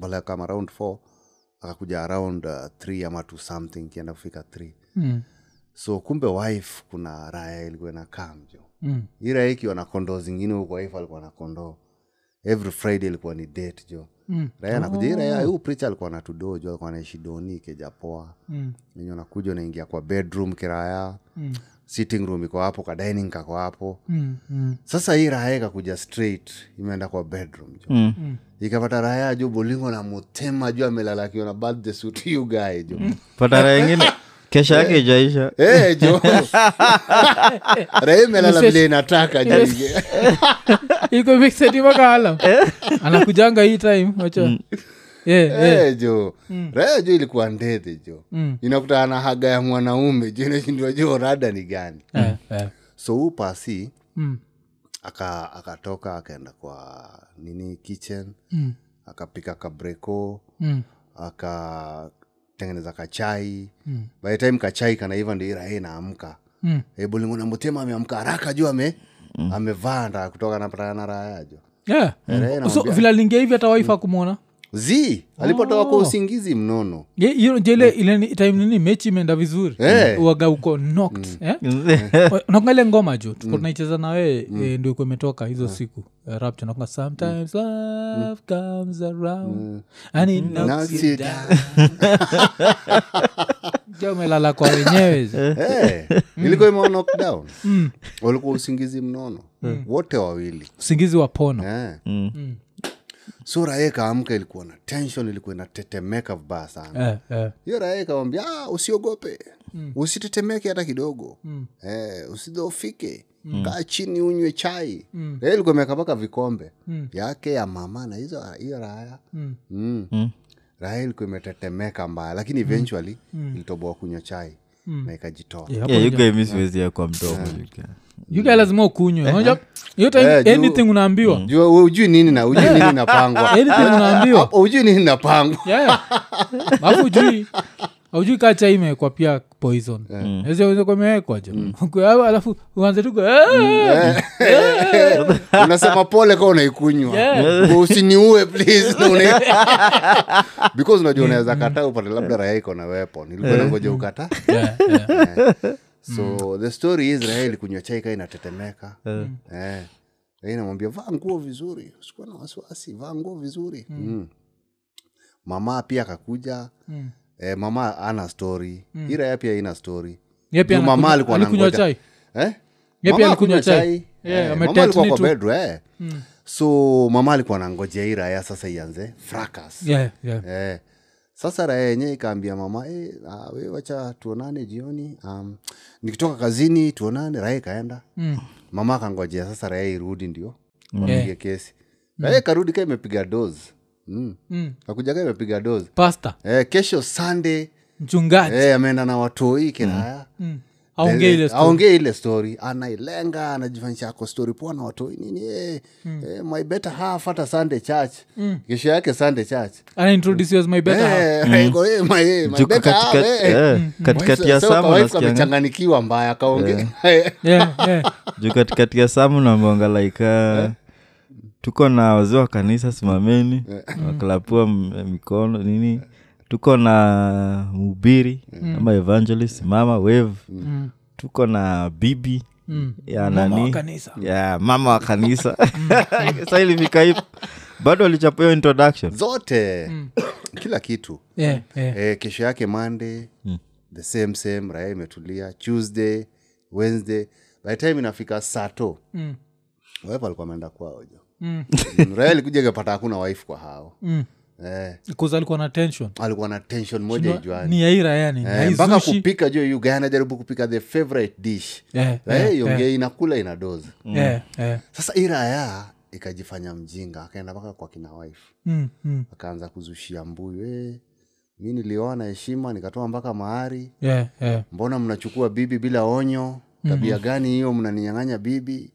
bala kama around four akakuja around uh, three ama to something kienda kufika three Mm. so kumbe wife kuna raya ilikuwa na kamjo Mm. hii raya ikiwa na kondoo zingine huko wife alikuwa na kondoo every friday ilikuwa ni date jo Mm. Raya hii raya huu alikuwa na alikuwa doni kejapoa Mm. enye unakuja unaingia kwa bedroom kiraya mm. sitting room iko hapo ka dining kako hapo Mm. Mm. sasa hii raya ikakuja straight imeenda kwa bedroom jo Mm. ikapata raya jo bolingo na mutema jo amelala akiona birthday suit you guy jo patara ingine kesha yake ijaisha Eh, jo raya vile inataka iko mixedimakaalam anakujanga hii time wacha yeah, yeah. jo mm. raya jo ilikuwa ndethe jo Mm. inakutana na haga ya mwanaume jo inashindwa jo rada ni gani Eh, eh. so huu pasi Mm. aka akatoka akaenda kwa nini kitchen Mm. akapika kabreko Mm. Akatengeneza kachai mm. by the time kachai kanaiva ndio iraha inaamka Mm. e, bolingo mutema ameamka haraka juu ame amevaa nda kutoka napatana raha yajo Yeah. mm. so vila lingia hivi hata waifa kumwona zi alipotoka kwa usingizi mnono. Ye- hiyo ndio ile ile time nini? Mechi imeenda vizuri. Eh. waga uko knocked eh? nakunga ngoma jo tuko tunaicheza na wee eh, ndio ikuwa imetoka hizo siku. Eh, rapture nakunga sometimes love comes around. And it knocks Knocks you you down. umelala kwa wenyewe. Eh, ilikuwa imewa knockdown walikuwa usingizi mnono. Wote wawili. Usingizi wa pono. Eh. So raha kaamka ilikuwa na tension ilikuwa inatetemeka vibaya sana. Eh, eh. hiyo ikawambia ah, usiogope. Usitetemeke hata kidogo. Eh, usidhofike kaa chini unywe chai. Mm. ilikuwa imeweka mpaka vikombe yake ya mama na hizo hiyo raya mm. mm. raya ilikuwa imetetemeka mbaya lakini eventually ilitoboa kunywa chai na ikajitoa. Yeah, yeah, Yeah, ndio- yuga misiwezia kwa mdomo yuga. lazima ukunywe. Unajua, hiyo time Eh, anything unaambiwa. Jua ujui nini na ujui nini napangwa anything unaambiwa. Ujui nini napangwa Yeah. alafu ujui aujui kaa chai imewekwa pia poison yeah. imewekwa jo alafu uanze tu unasema pole ka unaikunywa. Usiniue because unajua unaweza kataa upate labda raya iko na weapon. Ilikuwa nangoja ukata Yeah, mm. so the story is ilikunywa chai kaa inatetemeka eh. Raya inamwambia vaa nguo vizuri sikuwa na wasiwasi vaa nguo vizuri mm. mama pia akakuja eh, mama ana story mm. iraya pia ina story Juu mama alikuwa alikunywa chai eh? Ye Mama alikunywa hakunywa chai. Eh, Yeah, mama ametetni alikuwa kwa tu. bedroom, eh. so mama alikuwa nangojea iraya sasa ianze fracas Yeah, yeah. eh. Sasa raya yenyewe ikaambia mama e, ah, we wacha tuonane jioni um, nikitoka kazini tuonane. Raya ikaenda. Mm. mama akangojea sasa raya irudi ndio wapige Yeah. kesi. Raya ikarudi ka imepiga dos mm. Mm. kakuja imepiga dos pasta. Eh, kesho sunday. Mchungaji. Eh, ameenda na watoi kiraya aongee ile story. aongee ile story. Anailenga anajifanyisha ako story. Poa na watoi nini? Eh, eh, my better half hata sunday church. Kesho yake sunday church. Anaintroduce you as my better half. Eh, iko, eh, my- eh, my better half, katika- eh. eh, katikati ya samu mbaya kaongea yeah, yeah. juu katikati ya samu namonga like uh, tuko na wazee wa kanisa simameni. Wakalapua m- mikono nini tuko na mhubiri ama evangelist mama wave. Tuko na bibi ya Mama wa nani? kanisa. ya mama wa kanisa. Sa ilifika hivo bado alichapa hiyo introduction. Zote kila kitu. Yeah, yeah. E, kesho yake monday the same same raya imetulia. Tuesday wednesday by the time inafika sato Mm. wife alikuwa ameenda kwao jo. Mm. Mm, raya alikuja ikapata hakuna wife kwa hao. Mm. Eh, Because alikuwa na tension. Alikuwa na tension moja ijuani ni aira yani Eh, mpaka kupika jo yuga anajaribu kupika the favorite dish. Raya eh. inakula inadoza. Sasa ira ya ikajifanya mjinga akaenda mpaka kwa kina wife. Akaanza kuzushia mbuyu eh, mi nilioa na heshima nikatoa mpaka mahari. Mbona mnachukua bibi bila onyo? Tabia gani hiyo mnaninyang'anya bibi?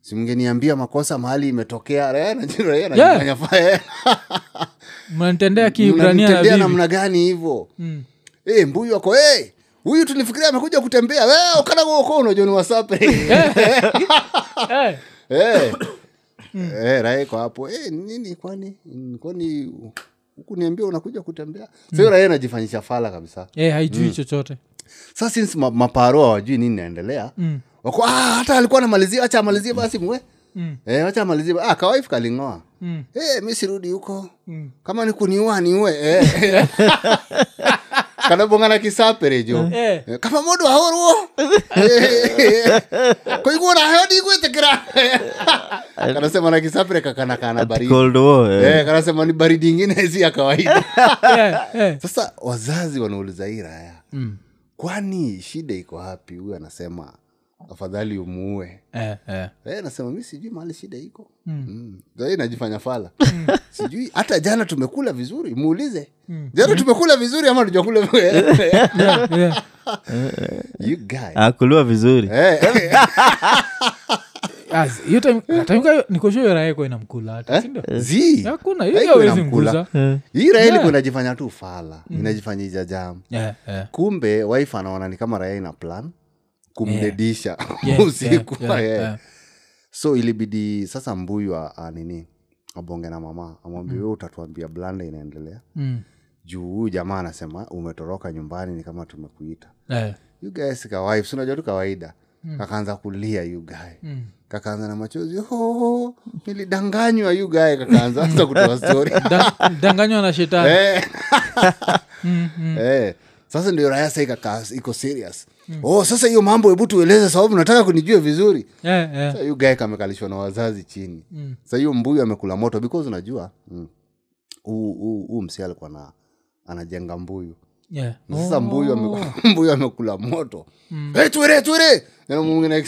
Simngeniambia makosa mahali imetokea? Raya mnanitendea bibi namna gani hivo hey, mbuyu ako hey, huyu tulifikiria amekuja kutembea. Wasape. Eh, Eh. Eh, raha iko hapo. Hey, nini kwani? Mm, kwani hukuniambia unakuja kutembea? Sio raha anajifanyisha fala kabisa. Hey, haijui chochote. Sa since ma, maparo hawajui nini naendelea wako ah, hata alikuwa namalizia acha amalizie basi mwe. Mm. Eh, wacha amalizie. Ah, kawaifu kaling'oa Mm. Eh, mi sirudi huko. Kama ni kuniua niue. Eh. kanabongana kisapere jo Eh. Eh, kama mundu ahorwo koiguo naheyo ndigwitikira kanasema na kisapere kakana kana baridi. cold war eh. Eh, kanasema ni baridi ingine si ya kawaida. Eh, eh. sasa wazazi wanauliza hii raya Mm. kwani shida iko hapi huyu anasema afadhali umuue. Eh, eh. Eh, nasema mi sijui mahali shida iko. Mm. Sasa najifanya fala. Sijui hata jana tumekula vizuri muulize. Jana tumekula vizuri ama tujakula akuliwa vizuri. Raha hii raha ilikuwa inajifanya tu fala inajifanya ijajam yeah, yeah. kumbe wife anaona ni kama raya ina plan kumdedisha Yeah, usiku. yeah, yeah, yeah. so ilibidi sasa mbuyu a, a nini abonge na mama amwambia we utatuambia blanda inaendelea. Mm. juu huyu jamaa anasema umetoroka nyumbani ni kama tumekuita. Yeah. you guys sinajua tu kawaida. Kakaanza kulia you guy. Kakaanza na machozi oh, nilidanganywa you guy kakaanza sa kutoa story. Danganywa na shetani. Eh. Eh. sasa ndio raya sa ikakaa iko serious oh sasa hiyo mambo hebu tueleze sababu nataka kunijue vizuri. Yeah, yeah. Hiyo gae kamekalishwa na wazazi chini. Sa hiyo mbuyu amekula moto because unajua mm, huu msi alikuwa na anajenga mbuyu. Yeah. Sasa mbuyu amekula, mbuyu amekula moto. Hey, twere twere! Namungina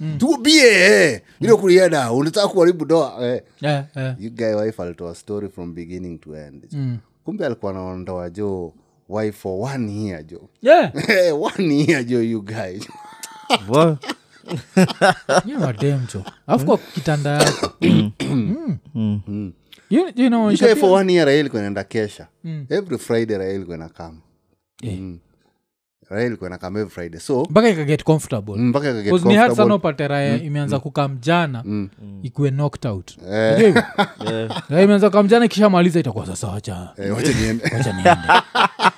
mm. tubie eh. ile kulienda unataka kuharibu doa eh. yeah, yeah. you guy wife alitoa story from beginning to end. Kumbe alikuwa naondoa jo wife for one year jo Yeah. one year jo you guys. Madem jo alafu kwa kitanda yako. Mm. Hiyo- you, inaonyesha Ikae for one year raha ilikuwa inaenda kesha every friday inakam every friday. So mpaka ikaget comfortable. Mm, mpaka ikaget ni hard sana upate raya imeanza kukam jana ikuwe knocked out. Eh. Raya imeanza kukam jana ikishamaliza itakuwa sasa wacha Eh, wacha niende. wacha niende. Eh.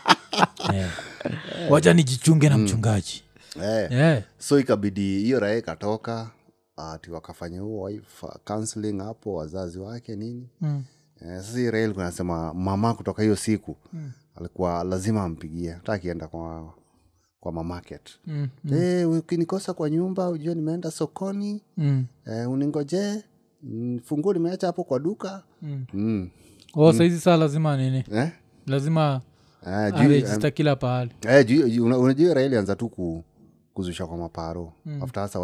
wacha nijichunge na mchungaji yeah. Yeah. so ikabidi hiyo raha ikatoka ati wakafanya huo wife uh, counseling hapo wazazi wake nini Mm. eh, sasa hii raha ilikuwa nasema mama kutoka hiyo siku alikuwa lazima ampigie hata akienda kwa kwa mamaket Mm. Eh, ukinikosa kwa nyumba ujue nimeenda sokoni Mm. eh, uningojee mm, funguo nimeacha hapo kwa duka Mm. mm. Oh, saizi saa lazima nini eh? lazima Ah, kila pahali Eh, unajua raha ilianza tu ku, kuzusha kwa maparo mm. after hasa.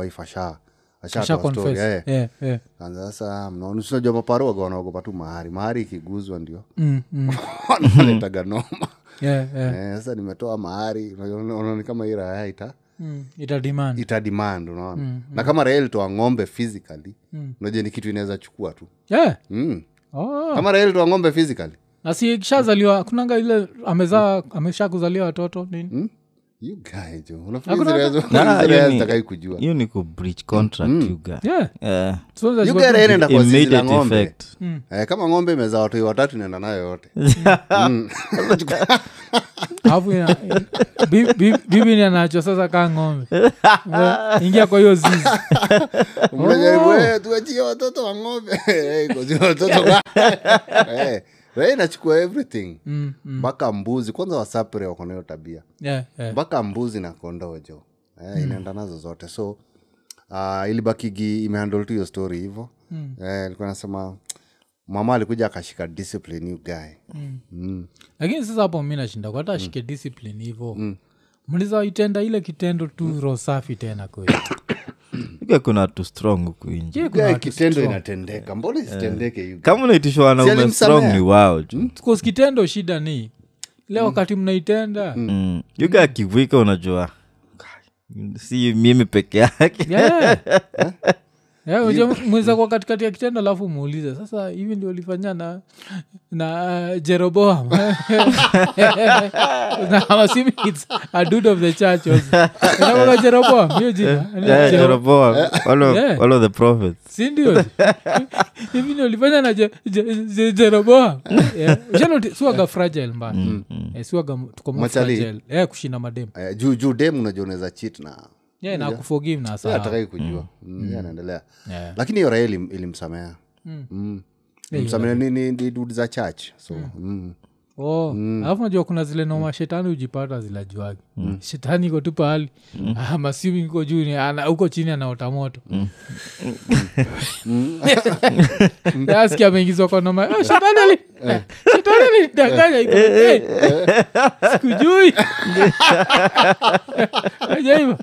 Kwanza sasa maparo waga wanaogopa tu mahari mahari ikiguzwa ndio Mm, mm. wanaletaga noma yeah, yeah. Eh, sasa nimetoa mahari unaona kama hii raya ita Mm, ita demand ita demand unaona na kama raha ilitoa ng'ombe physically unajua ni kitu inaweza chukua tu yeah. mm. oh. kama raha ilitoa ng'ombe physically na si kunanga ile amezaa amesha kuzalia watoto nini? You guy jo. Hakuna hiyo ni- zitakai kujua. hiyo ni ku breach contract you guy. yeah. Eh, so You guy inaenda kwa zizi la ng'ombe. effect. Eh, kama ng'ombe imezaa watoi watatu inaenda nayo yote. Alafu bibi ni anacho sasa kaa ng'ombe. Ingia kwa hiyo zizi. Mnajaribu Oh. "Eh, tuachie watoto wa ng'ombe. Eh, watoto raha inachukua everything. Mm, mpaka mbuzi. Kwanza wasapre wakonayo tabia. Yeah, yeah. mpaka mbuzi na kondoo jo. Eh, inaenda nazo zote. So uh, ilibakigi imehandle tu hiyo story hivo mm. eh, ilikuwa nasema mama alikuja akashika discipline you guy. Mm. Mm. lakini sasa hapo mi nashinda. Kwata ashike discipline hivo mliza itenda ile kitendo tu mm. rosafi tena kweli Ika kuna tu strong huku kitendo inatendeka. Mbona isitendeke you kama unaitishwa wanaume strong ni wao ju Because kitendo shida ni leo wakati mnaitenda. Mm. yuga akivika unajua. Si mimi peke yake. Yeah. Yeah, unajua mweza kwa katikati ya kitendo alafu muulize sasa hivi ndio ulifanya na na uh, jeroboam? I'm assuming it's a dude of the church also. Jeroboam hiyo jina. Yeah, Jero- Jeroboam, one of- Yeah. one of the prophets. Si ndio? Hivi ndio ulifanya na Je- Je- Je- jeroboam? Siwaga fragile mbaya. Eh, siwaga tuko Eh, kushinda Eh, juu unajua unaweza chit na yeah, na kuforgive na saa hatakai kujua. Mm. anaendelea. Yeah. lakini hiyo raha ilim- ilimsamea mm. Ilimsamea ni, ni, ni dude za church so mm. oh alafu najua kuna zile noma shetani hujipata zilajuagi shetani iko tu pahali. Mm. masimi iko juu huko chini anaota moto. Aski ameingizwa kwa noma. "Oh, shetani ali shetani alidanganya. Sikujui. Ajaiva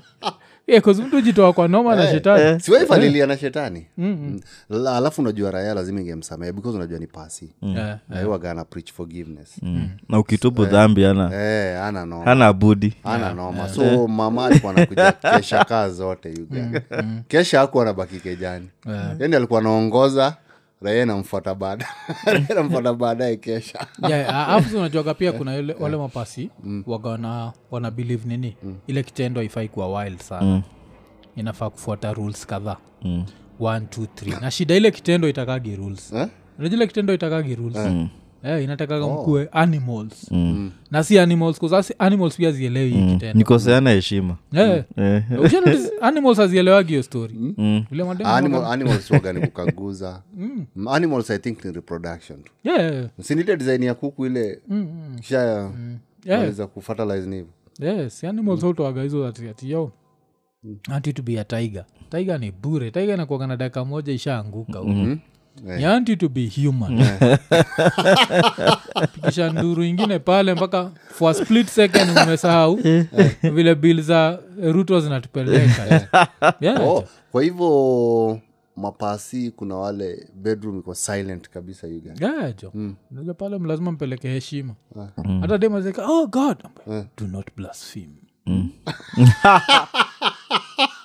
mtu jitoa kwa noma na shetani. siwaifalilia na shetani. Mm. La- alafu unajua raya lazima ingemsamea because unajua ni pasi. Yeah. aiwagana preach forgiveness. Na ukitubu dhambi ana Eh, ana noma. hana budi. Ana noma. so mama alikuwa nakuja kesha kaa zote yuga kesha aku anabaki kejani yani alikuwa anaongoza raia namfuata baada. Namfuata baadaye kesha Yeah, alafu unajuaga pia kuna yule, wale mapasi waga wana, wana believe nini? Ile kitendo haifai kuwa wild sana. Inafaa kufuata rules kadhaa. One, two, three. na shida ile kitendo itakagi rules. Eh? najile kitendo itakagi rules Eh, inatakaga mkuwe animals. Na si animals kuzasi animals pia zielewi mm. kitendo. Nikoseana heshima. Eh. Eh. Animals hazielewagi hiyo story. Vile mademu Animal, animals waga kukaguza. Mm, animals i think ni reproduction tu. Yeah, yeah, yeah. sinile design ya kuku ile kisha Yeah. waliza kufertilize ni yes animals hutoaga hizo ati ati anti to be a tiger. Tiger ni bure. Tiger inakuaga na dakika moja ishaanguka huko anti to be human. Pikisha nduru ingine pale mpaka for split second umesahau. Vile bil za ruto zinatupeleka yeah. oh, kwa hivyo mapasi kuna wale bedroom iko silent kabisa yuga Yeah, jo pale lazima mpeleke heshima. Hata demazeka oh god. Do not blaspheme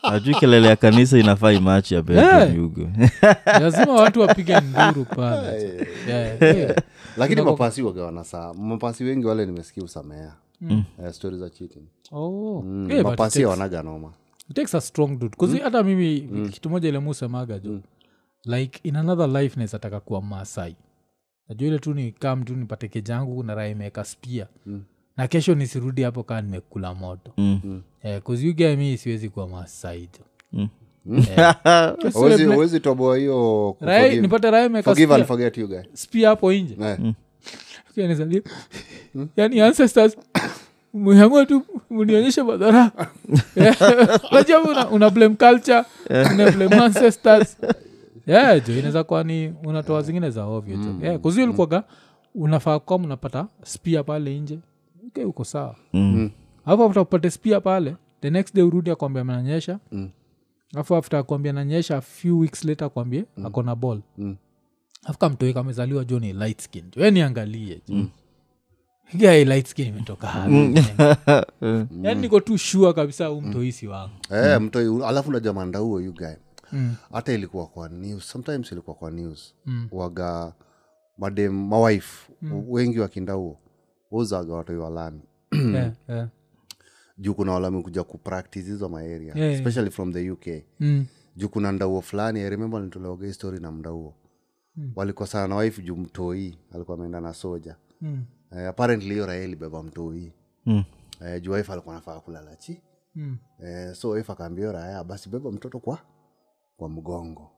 ajui kelele ya kanisa inafaa imachi ya bedroom lazima watu wapige nduru pale. Yeah, yeah. lakini mapasi wagawana saa mapasi wengi wale nimesikia usamea mm. uh, stori za cheating. Oh. mm. Yeah, mapasi it takes- noma it takes a strong dude. Kuzi hata mimi kitu moja ile musemaga jo. Like in another life naezataka kuwa masai najua ile tu ni kam tu nipate kejangu na raha spia spia na kesho nisirudi hapo kaa nimekula moto. Mm. Eh, 'cause you get siwezi kuwa masaijo Mm. Toboa hiyo forgive- nipate raha imeweka forgive and spia- forget you guy spia hapo nje. Eh. Nizalie. yani ancestors mmeamua tu mnionyeshe madhara. Najua una, blame culture una blame ancestors. Yeah, jo inaweza kuwa ni unatoa zingine za ovyo jo. Yeah, kuzio ulikuwaga unafaa kuwa mnapata spia pale nje okay, uko sawa. Mm. alafu after upate spia pale the next day urudi akwambia menanyesha alafu after akwambia nanyesha a few weeks later akwambie mm. akona ball. Mm. afu kamtoi kamezaliwa jo ni light skin. Jo yani angalie jo light skin imetoka hapi. yaani niko tu shua kabisa huu mtoisi wangu. Eh, mtoi alafu unajua mandauo you guy. Hata ilikuwa kwa news sometimes ilikuwa kwa news. Waga madem mawife wengi wakindauo uzaga watoi walami juu kuna walami kuja kupractice hizo maeria Yeah, yeah. from the uk Mm. juu kuna ndauo fulani I remember nitolewaga hii na mdauo mm. walikosana na wife juu mtoi alikuwa ameenda na soja Mm. uh, apparently hiyo raha ilibeba mtoi Mm. uh, juu wife alikuwa nafaa kulala chi Mm. uh, so wife akaambia hiyo raya basi beba mtoto kwa kwa mgongo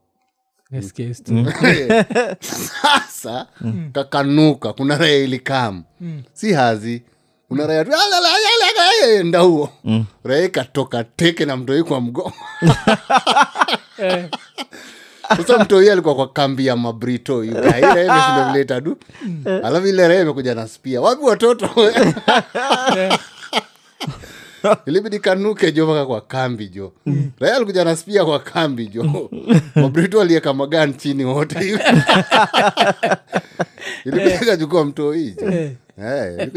Yes, mm. sasa kakanuka kuna raya ilikam. Si hazi kuna raya enda huo. Mm. raya ikatoka teke na mtoi kwa mgongo. Eh, sasa mtoi alikuwa kwa kambi ya mabrito imeshinda du. Alafu ile raya imekuja na spia wapi watoto ilibidi kanuke jo mpaka kwa kambi jo raya alikuja na spia kwa kambi jo mabrito alieka magan chini wote hivi? Ilikuja kachukua mtoi jo Eh,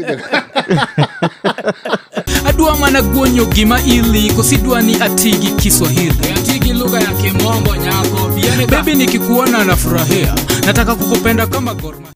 adwa mana guonyo gima ili kosidwa ni atigi kiswahili. Atigi lugha ya kimombo nyako bebi nikikuona nafurahia. Nataka kukupenda kama gorma